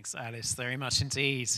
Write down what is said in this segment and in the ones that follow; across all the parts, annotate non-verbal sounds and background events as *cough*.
Thanks, Alice, very much indeed.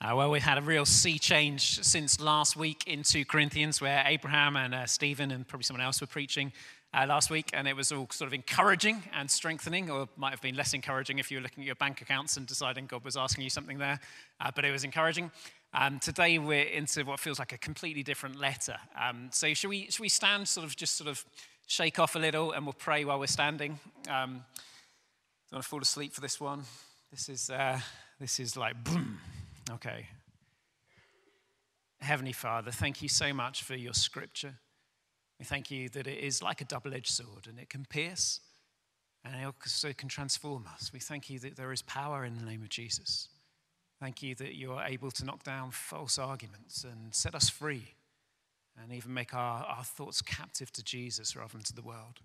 Uh, well, we've had a real sea change since last week in 2 Corinthians, where Abraham and uh, Stephen and probably someone else were preaching uh, last week, and it was all sort of encouraging and strengthening, or might have been less encouraging if you were looking at your bank accounts and deciding God was asking you something there, uh, but it was encouraging. Um, today we're into what feels like a completely different letter. Um, so should we, should we stand, sort of just sort of shake off a little, and we'll pray while we're standing? Um, don't want to fall asleep for this one. This is, uh, this is like boom. Okay. Heavenly Father, thank you so much for your scripture. We thank you that it is like a double edged sword and it can pierce and it also can transform us. We thank you that there is power in the name of Jesus. Thank you that you are able to knock down false arguments and set us free and even make our, our thoughts captive to Jesus rather than to the world.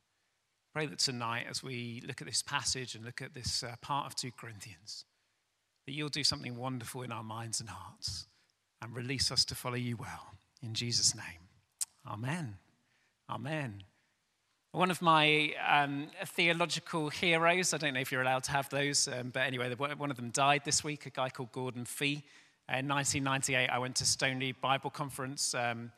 Pray that tonight, as we look at this passage and look at this uh, part of 2 Corinthians, that you'll do something wonderful in our minds and hearts and release us to follow you well. In Jesus' name, amen. Amen. One of my um, theological heroes, I don't know if you're allowed to have those, um, but anyway, one of them died this week, a guy called Gordon Fee. In 1998, I went to Stoneleigh Bible Conference, um,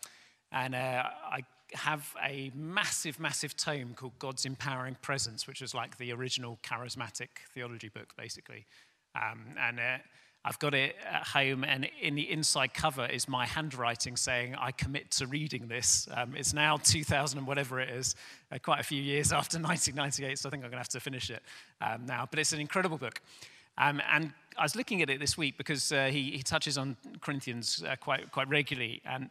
and uh, I have a massive, massive tome called God's Empowering Presence, which was like the original charismatic theology book, basically. Um, and uh, I've got it at home, and in the inside cover is my handwriting saying, I commit to reading this. Um, it's now 2000 and whatever it is, uh, quite a few years *laughs* after 1998, so I think I'm going to have to finish it um, now. But it's an incredible book. Um, and I was looking at it this week because uh, he, he, touches on Corinthians uh, quite, quite regularly. And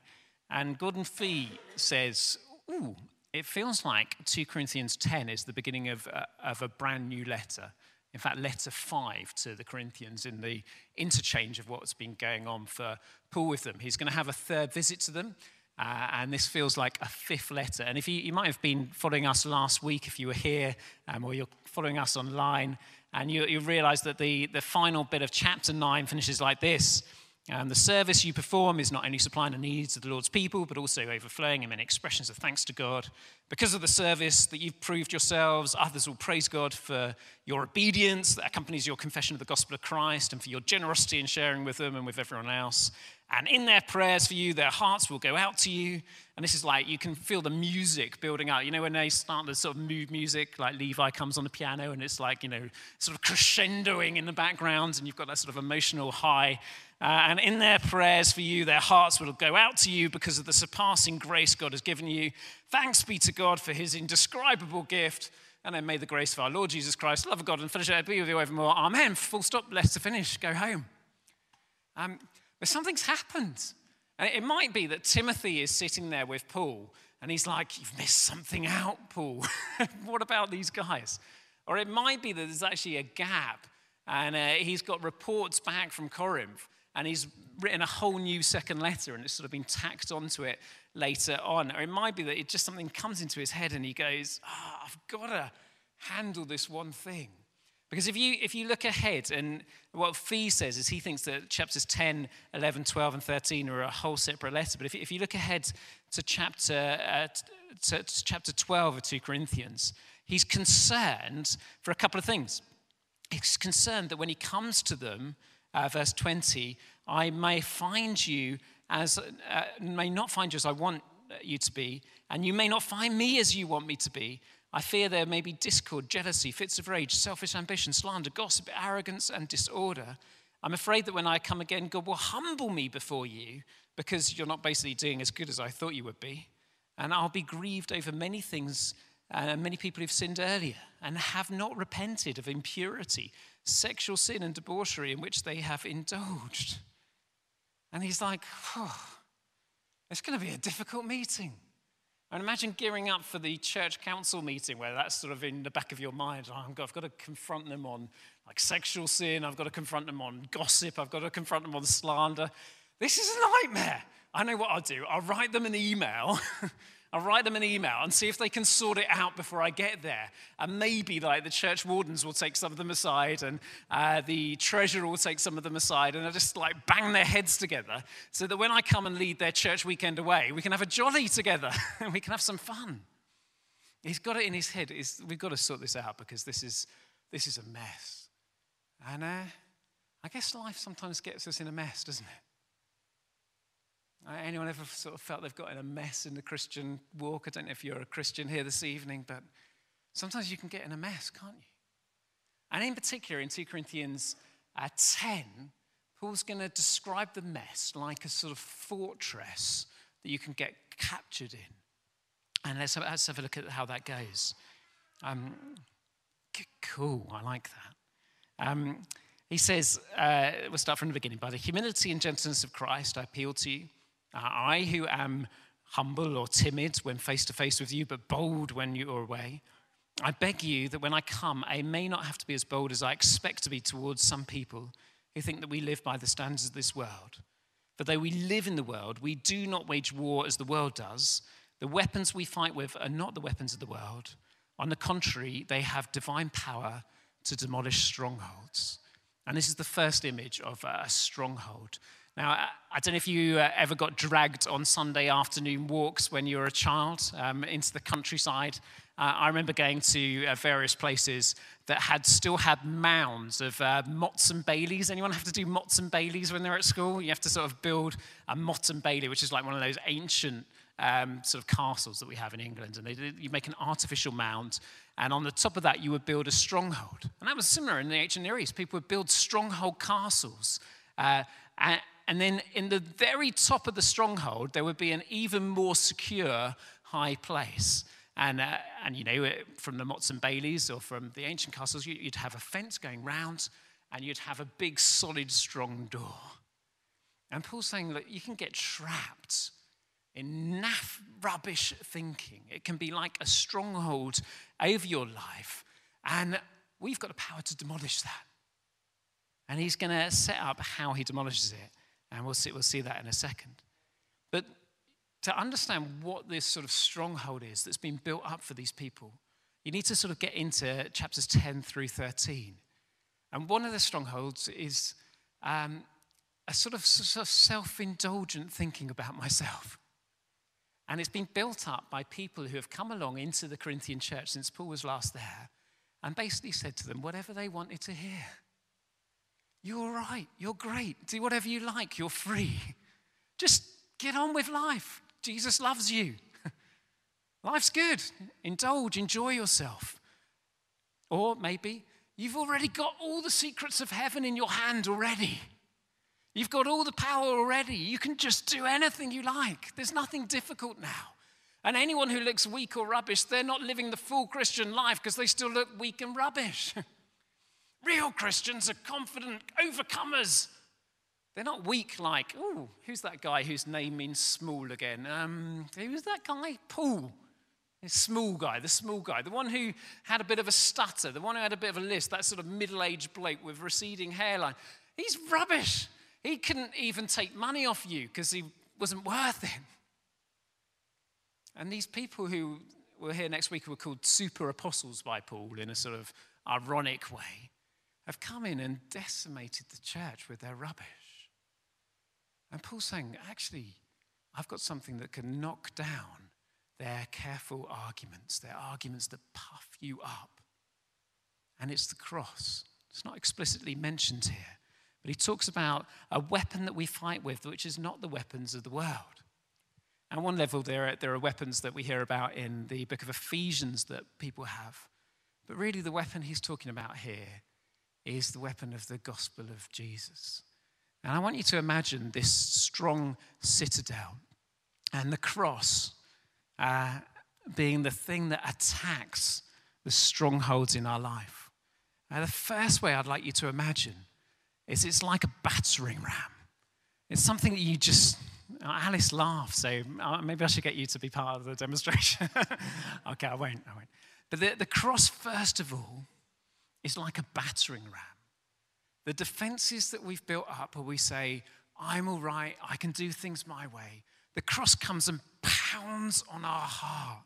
and Gordon Fee says, Ooh, it feels like 2 Corinthians 10 is the beginning of, uh, of a brand new letter. In fact, letter 5 to the Corinthians in the interchange of what's been going on for Paul with them. He's going to have a third visit to them. Uh, and this feels like a fifth letter. And if you, you might have been following us last week, if you were here, um, or you're following us online, and you, you realize that the, the final bit of chapter 9 finishes like this and the service you perform is not only supplying the needs of the Lord's people, but also overflowing in many expressions of thanks to God. Because of the service that you've proved yourselves, others will praise God for your obedience that accompanies your confession of the gospel of Christ and for your generosity in sharing with them and with everyone else. And in their prayers for you, their hearts will go out to you. And this is like you can feel the music building out. You know, when they start the sort of mood music, like Levi comes on the piano and it's like, you know, sort of crescendoing in the background, and you've got that sort of emotional high. Uh, and in their prayers for you, their hearts will go out to you because of the surpassing grace God has given you. Thanks be to God for his indescribable gift. And then may the grace of our Lord Jesus Christ, love of God, and fellowship be with you evermore. Amen. Full stop. Let's finish. Go home. Um, but something's happened. And it might be that Timothy is sitting there with Paul and he's like, You've missed something out, Paul. *laughs* what about these guys? Or it might be that there's actually a gap and uh, he's got reports back from Corinth and he's written a whole new second letter and it's sort of been tacked onto it later on. Or it might be that it just something comes into his head and he goes, oh, I've got to handle this one thing. Because if you, if you look ahead, and what Fee says is he thinks that chapters 10, 11, 12, and 13 are a whole separate letter. But if, if you look ahead to chapter, uh, to, to chapter 12 of 2 Corinthians, he's concerned for a couple of things. He's concerned that when he comes to them, uh, verse 20, I may find you as, uh, may not find you as I want you to be, and you may not find me as you want me to be. I fear there may be discord, jealousy, fits of rage, selfish ambition, slander, gossip, arrogance, and disorder. I'm afraid that when I come again, God will humble me before you because you're not basically doing as good as I thought you would be. And I'll be grieved over many things, uh, many people who've sinned earlier and have not repented of impurity, sexual sin, and debauchery in which they have indulged. And he's like, it's going to be a difficult meeting. And imagine gearing up for the church council meeting where that's sort of in the back of your mind. Oh, I've got to confront them on like sexual sin. I've got to confront them on gossip. I've got to confront them on slander. This is a nightmare. I know what I'll do. I'll write them an email *laughs* I'll write them an email and see if they can sort it out before I get there. And maybe like the church wardens will take some of them aside and uh, the treasurer will take some of them aside and I'll just like bang their heads together so that when I come and lead their church weekend away, we can have a jolly together *laughs* and we can have some fun. He's got it in his head. We've got to sort this out because this is, this is a mess. And uh, I guess life sometimes gets us in a mess, doesn't it? Uh, anyone ever sort of felt they've got in a mess in the Christian walk? I don't know if you're a Christian here this evening, but sometimes you can get in a mess, can't you? And in particular, in 2 Corinthians uh, 10, Paul's going to describe the mess like a sort of fortress that you can get captured in. And let's have, let's have a look at how that goes. Um, cool, I like that. Um, he says, uh, we'll start from the beginning. By the humility and gentleness of Christ, I appeal to you. I, who am humble or timid when face to face with you, but bold when you are away, I beg you that when I come, I may not have to be as bold as I expect to be towards some people who think that we live by the standards of this world. For though we live in the world, we do not wage war as the world does. The weapons we fight with are not the weapons of the world. On the contrary, they have divine power to demolish strongholds. And this is the first image of a stronghold. Now, I don't know if you uh, ever got dragged on Sunday afternoon walks when you were a child um, into the countryside. Uh, I remember going to uh, various places that had still had mounds of uh, Mottes and Baileys. Anyone have to do Mottes and Baileys when they're at school? You have to sort of build a Motte and Bailey, which is like one of those ancient um, sort of castles that we have in England. And they, you make an artificial mound, and on the top of that, you would build a stronghold. And that was similar in the ancient Near East. People would build stronghold castles. Uh, and, and then in the very top of the stronghold, there would be an even more secure high place. And, uh, and you know, from the Mottes and Baileys or from the ancient castles, you'd have a fence going round and you'd have a big, solid, strong door. And Paul's saying, look, you can get trapped in naff, rubbish thinking. It can be like a stronghold over your life. And we've got the power to demolish that. And he's going to set up how he demolishes it. And we'll see, we'll see that in a second. But to understand what this sort of stronghold is that's been built up for these people, you need to sort of get into chapters 10 through 13. And one of the strongholds is um, a sort of, sort of self indulgent thinking about myself. And it's been built up by people who have come along into the Corinthian church since Paul was last there and basically said to them whatever they wanted to hear. You're right. You're great. Do whatever you like. You're free. Just get on with life. Jesus loves you. *laughs* Life's good. Indulge, enjoy yourself. Or maybe you've already got all the secrets of heaven in your hand already. You've got all the power already. You can just do anything you like. There's nothing difficult now. And anyone who looks weak or rubbish, they're not living the full Christian life because they still look weak and rubbish. *laughs* Real Christians are confident overcomers. They're not weak like, oh, who's that guy whose name means small again? Um, who's that guy? Paul. The small guy, the small guy, the one who had a bit of a stutter, the one who had a bit of a list, that sort of middle aged bloke with receding hairline. He's rubbish. He couldn't even take money off you because he wasn't worth it. And these people who were here next week were called super apostles by Paul in a sort of ironic way have come in and decimated the church with their rubbish. And Paul's saying, actually, I've got something that can knock down their careful arguments, their arguments that puff you up. And it's the cross. It's not explicitly mentioned here, but he talks about a weapon that we fight with, which is not the weapons of the world. At one level, there are, there are weapons that we hear about in the book of Ephesians that people have. But really, the weapon he's talking about here is the weapon of the gospel of Jesus. And I want you to imagine this strong citadel and the cross uh, being the thing that attacks the strongholds in our life. Now, the first way I'd like you to imagine is it's like a battering ram. It's something that you just, Alice laughs, so uh, maybe I should get you to be part of the demonstration. *laughs* okay, I won't, I won't. But the, the cross, first of all, is like a battering ram. The defenses that we've built up where we say, I'm all right, I can do things my way. The cross comes and pounds on our heart.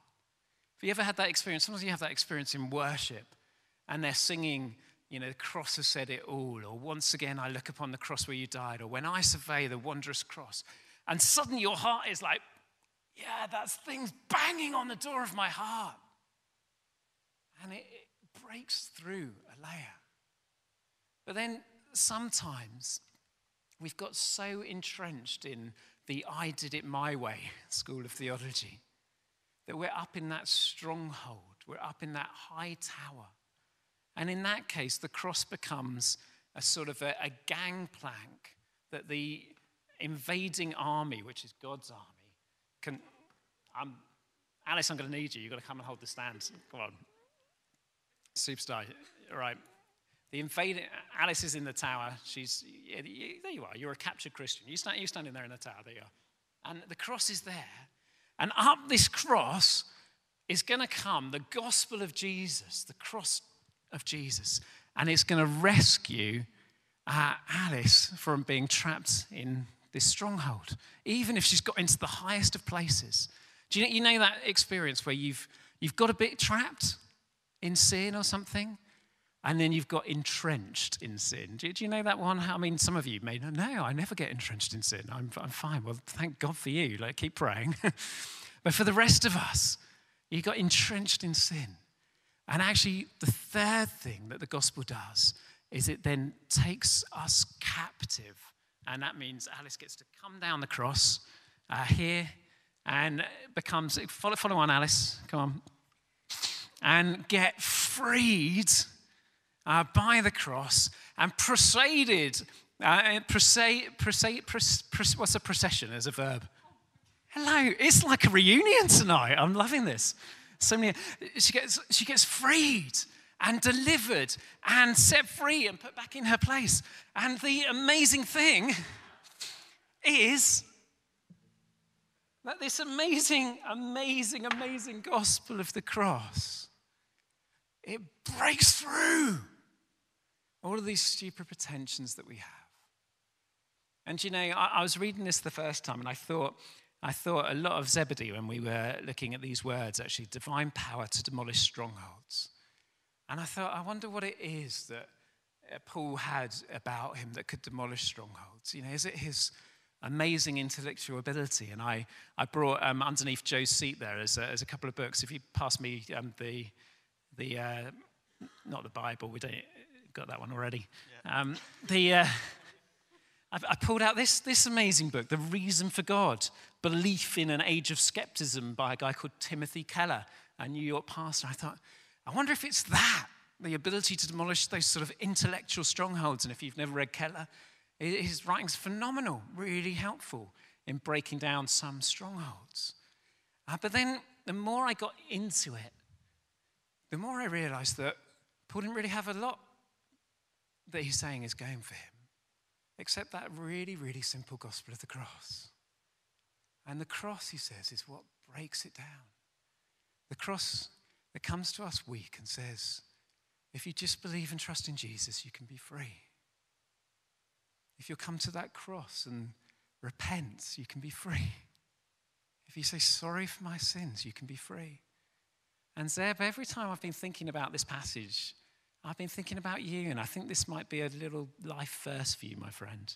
Have you ever had that experience? Sometimes you have that experience in worship and they're singing, you know, the cross has said it all, or once again I look upon the cross where you died, or when I survey the wondrous cross. And suddenly your heart is like, yeah, that's things banging on the door of my heart. And it, breaks through a layer. But then sometimes we've got so entrenched in the I did it my way *laughs* school of theology that we're up in that stronghold, we're up in that high tower. And in that case, the cross becomes a sort of a, a gangplank that the invading army, which is God's army, can. Um, Alice, I'm going to need you. You've got to come and hold the stand. Come on. Superstar. right? The invading, Alice is in the tower. She's, yeah, there you are. You're a captured Christian. You stand, you're standing there in the tower. There you are. And the cross is there. And up this cross is going to come the gospel of Jesus, the cross of Jesus. And it's going to rescue uh, Alice from being trapped in this stronghold, even if she's got into the highest of places. Do you know, you know that experience where you've, you've got a bit trapped in sin or something? and then you've got entrenched in sin. Do, you know that one? I mean, some of you may know, no, I never get entrenched in sin. I'm, I'm fine. Well, thank God for you. Like, keep praying. *laughs* but for the rest of us, you got entrenched in sin. And actually, the third thing that the gospel does is it then takes us captive. And that means Alice gets to come down the cross uh, here and becomes, follow, follow on, Alice, come on, and get freed uh, by the cross and proceeded. Uh, proceed, proceed, what's a procession as a verb? Hello, it's like a reunion tonight. I'm loving this. So many, she gets, she gets freed and delivered and set free and put back in her place. And the amazing thing is that this amazing, amazing, amazing gospel of the cross, it breaks through all of these stupid pretensions that we have. And you know, I, I was reading this the first time and I thought, I thought a lot of Zebedee when we were looking at these words, actually, divine power to demolish strongholds. And I thought, I wonder what it is that uh, Paul had about him that could demolish strongholds. You know, is it his amazing intellectual ability? And I, I brought um, underneath Joe's seat there as a, as a couple of books. If you pass me um, the, the uh, not the Bible, we don't, got that one already. Yeah. Um, the, uh, I, I pulled out this, this amazing book, The Reason for God Belief in an Age of Skepticism by a guy called Timothy Keller, a New York pastor. I thought, I wonder if it's that, the ability to demolish those sort of intellectual strongholds. And if you've never read Keller, his writing's phenomenal, really helpful in breaking down some strongholds. Uh, but then the more I got into it, the more I realized that Paul didn't really have a lot that he's saying is going for him, except that really, really simple gospel of the cross. And the cross, he says, is what breaks it down. The cross that comes to us weak and says, if you just believe and trust in Jesus, you can be free. If you'll come to that cross and repent, you can be free. If you say, sorry for my sins, you can be free. And Zeb, every time I've been thinking about this passage, I've been thinking about you, and I think this might be a little life verse for you, my friend.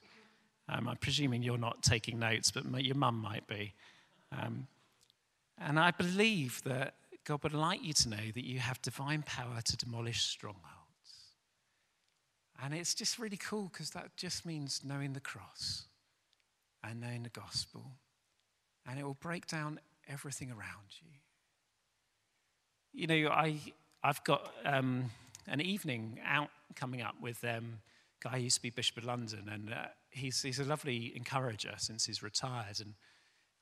Um, I'm presuming you're not taking notes, but your mum might be. Um, and I believe that God would like you to know that you have divine power to demolish strongholds. And it's just really cool because that just means knowing the cross and knowing the gospel. And it will break down everything around you. You know, I, I've got um, an evening out coming up with um, a guy who used to be Bishop of London, and uh, he's, he's a lovely encourager since he's retired. And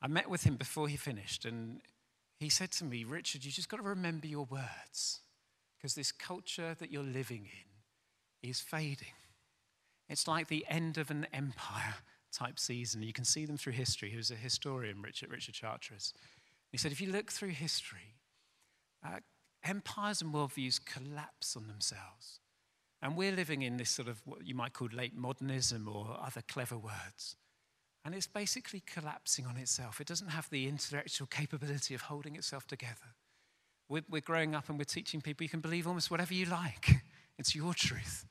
I met with him before he finished, and he said to me, Richard, you just got to remember your words, because this culture that you're living in is fading. It's like the end of an empire type season. You can see them through history. He was a historian, Richard, Richard Chartres. He said, if you look through history, uh, empires and worldviews collapse on themselves. And we're living in this sort of what you might call late modernism or other clever words. And it's basically collapsing on itself. It doesn't have the intellectual capability of holding itself together. We're, we're growing up and we're teaching people you can believe almost whatever you like, *laughs* it's your truth.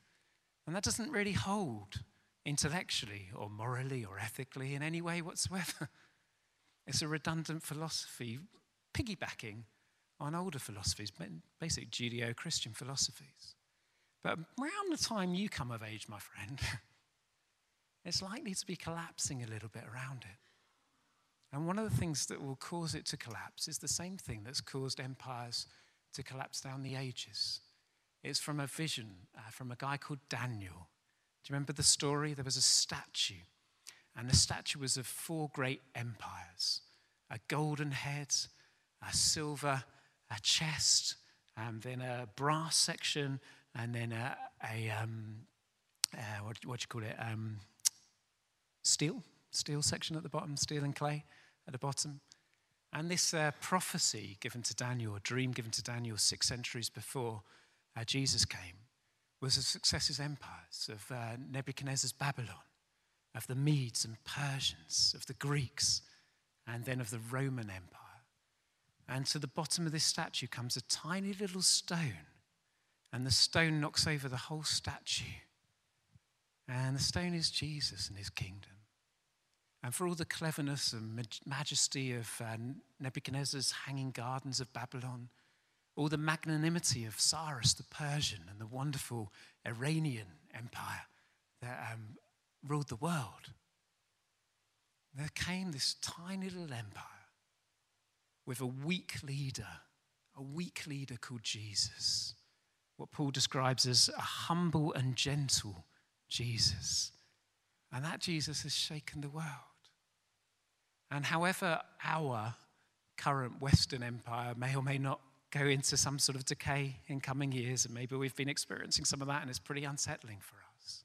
And that doesn't really hold intellectually or morally or ethically in any way whatsoever. *laughs* It's a redundant philosophy, piggybacking on older philosophies, basic Judeo Christian philosophies. But around the time you come of age, my friend, *laughs* it's likely to be collapsing a little bit around it. And one of the things that will cause it to collapse is the same thing that's caused empires to collapse down the ages. It's from a vision uh, from a guy called Daniel. Do you remember the story? There was a statue, and the statue was of four great empires a golden head, a silver, a chest, and then a brass section, and then a, a um, uh, what, what do you call it? Um, steel, steel section at the bottom, steel and clay at the bottom. And this uh, prophecy given to Daniel, a dream given to Daniel six centuries before uh, Jesus came, was of successive empires of uh, Nebuchadnezzar's Babylon, of the Medes and Persians, of the Greeks, and then of the Roman Empire. And to the bottom of this statue comes a tiny little stone, and the stone knocks over the whole statue. And the stone is Jesus and his kingdom. And for all the cleverness and majesty of uh, Nebuchadnezzar's hanging gardens of Babylon, all the magnanimity of Cyrus the Persian and the wonderful Iranian empire that um, ruled the world, there came this tiny little empire with a weak leader, a weak leader called Jesus, what Paul describes as a humble and gentle Jesus. And that Jesus has shaken the world. And however our current Western empire may or may not go into some sort of decay in coming years, and maybe we've been experiencing some of that, and it's pretty unsettling for us.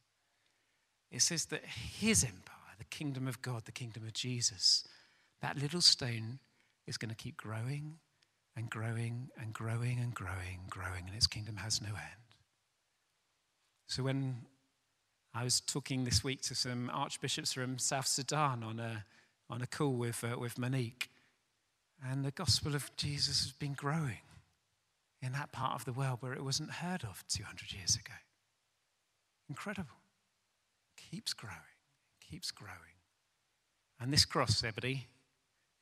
It says that his empire, the kingdom of God, the kingdom of Jesus, that little stone is going to keep growing and growing and growing and growing, growing, and its kingdom has no end. So when I was talking this week to some archbishops from South Sudan on a, on a call with, uh, with Monique, and the gospel of Jesus has been growing in that part of the world where it wasn't heard of 200 years ago. Incredible. Keeps growing, keeps growing. And this cross, Zebedee,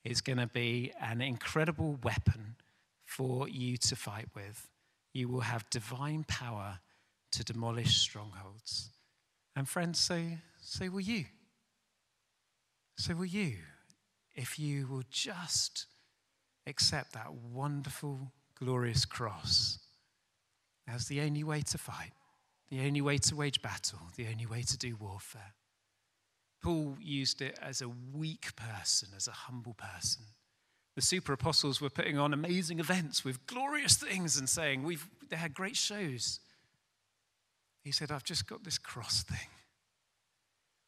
is going to be an incredible weapon for you to fight with. You will have divine power to demolish strongholds. And friends, so, so will you. So will you if you will just accept that wonderful, glorious cross as the only way to fight, the only way to wage battle, the only way to do warfare. Paul used it as a weak person, as a humble person. The super apostles were putting on amazing events with glorious things and saying, We've, they had great shows. He said, I've just got this cross thing.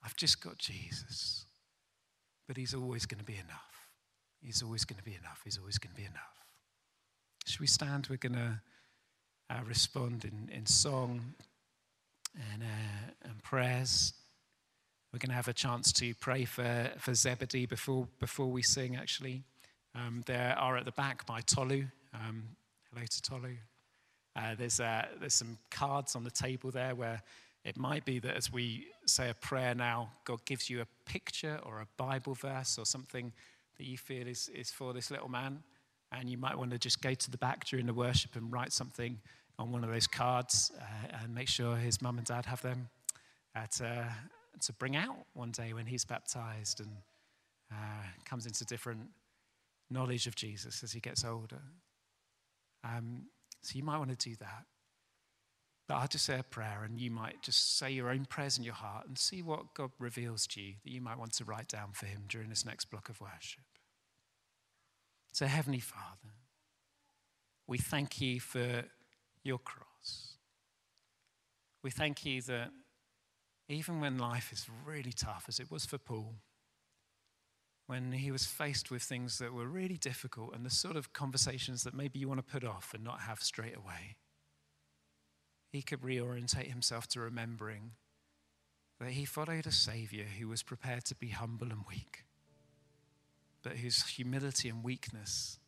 I've just got Jesus. But he's always going to be enough. He's always going to be enough. He's always going to be enough. Should we stand? We're going to uh, respond in, in song and, uh, and prayers. We're going to have a chance to pray for, for Zebedee before, before we sing, actually. Um, there are at the back by Tolu. Um, hello to Tolu. Uh, there's, uh, there's some cards on the table there where it might be that as we say a prayer now, God gives you a picture or a Bible verse or something that you feel is, is for this little man. And you might want to just go to the back during the worship and write something on one of those cards uh, and make sure his mum and dad have them at, uh, to bring out one day when he's baptized and uh, comes into different knowledge of Jesus as he gets older. Um, so you might want to do that. But I'll just say a prayer, and you might just say your own prayers in your heart and see what God reveals to you that you might want to write down for Him during this next block of worship. So, Heavenly Father, we thank you for your cross. We thank you that even when life is really tough, as it was for Paul, when he was faced with things that were really difficult and the sort of conversations that maybe you want to put off and not have straight away, he could reorientate himself to remembering that he followed a Savior who was prepared to be humble and weak, but whose humility and weakness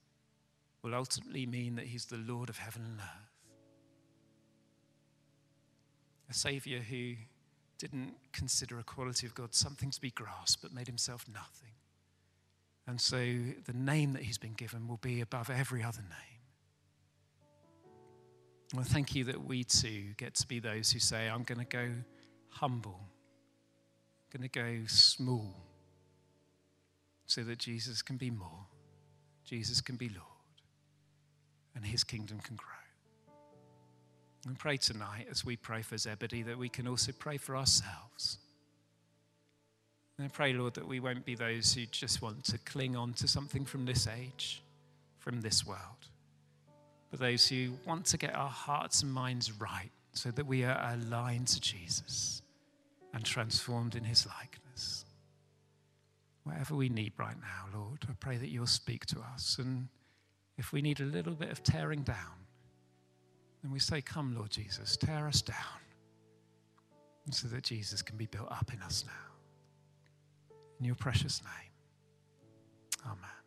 will ultimately mean that he's the Lord of heaven and earth. A Savior who didn't consider equality of God something to be grasped, but made himself nothing. And so the name that he's been given will be above every other name. Well, thank you that we too get to be those who say, I'm going to go humble, I'm going to go small, so that Jesus can be more, Jesus can be Lord, and his kingdom can grow. And pray tonight as we pray for Zebedee that we can also pray for ourselves. And I pray, Lord, that we won't be those who just want to cling on to something from this age, from this world, but those who want to get our hearts and minds right so that we are aligned to Jesus and transformed in his likeness. Whatever we need right now, Lord, I pray that you'll speak to us. And if we need a little bit of tearing down, then we say, Come, Lord Jesus, tear us down so that Jesus can be built up in us now. In your precious name. Amen.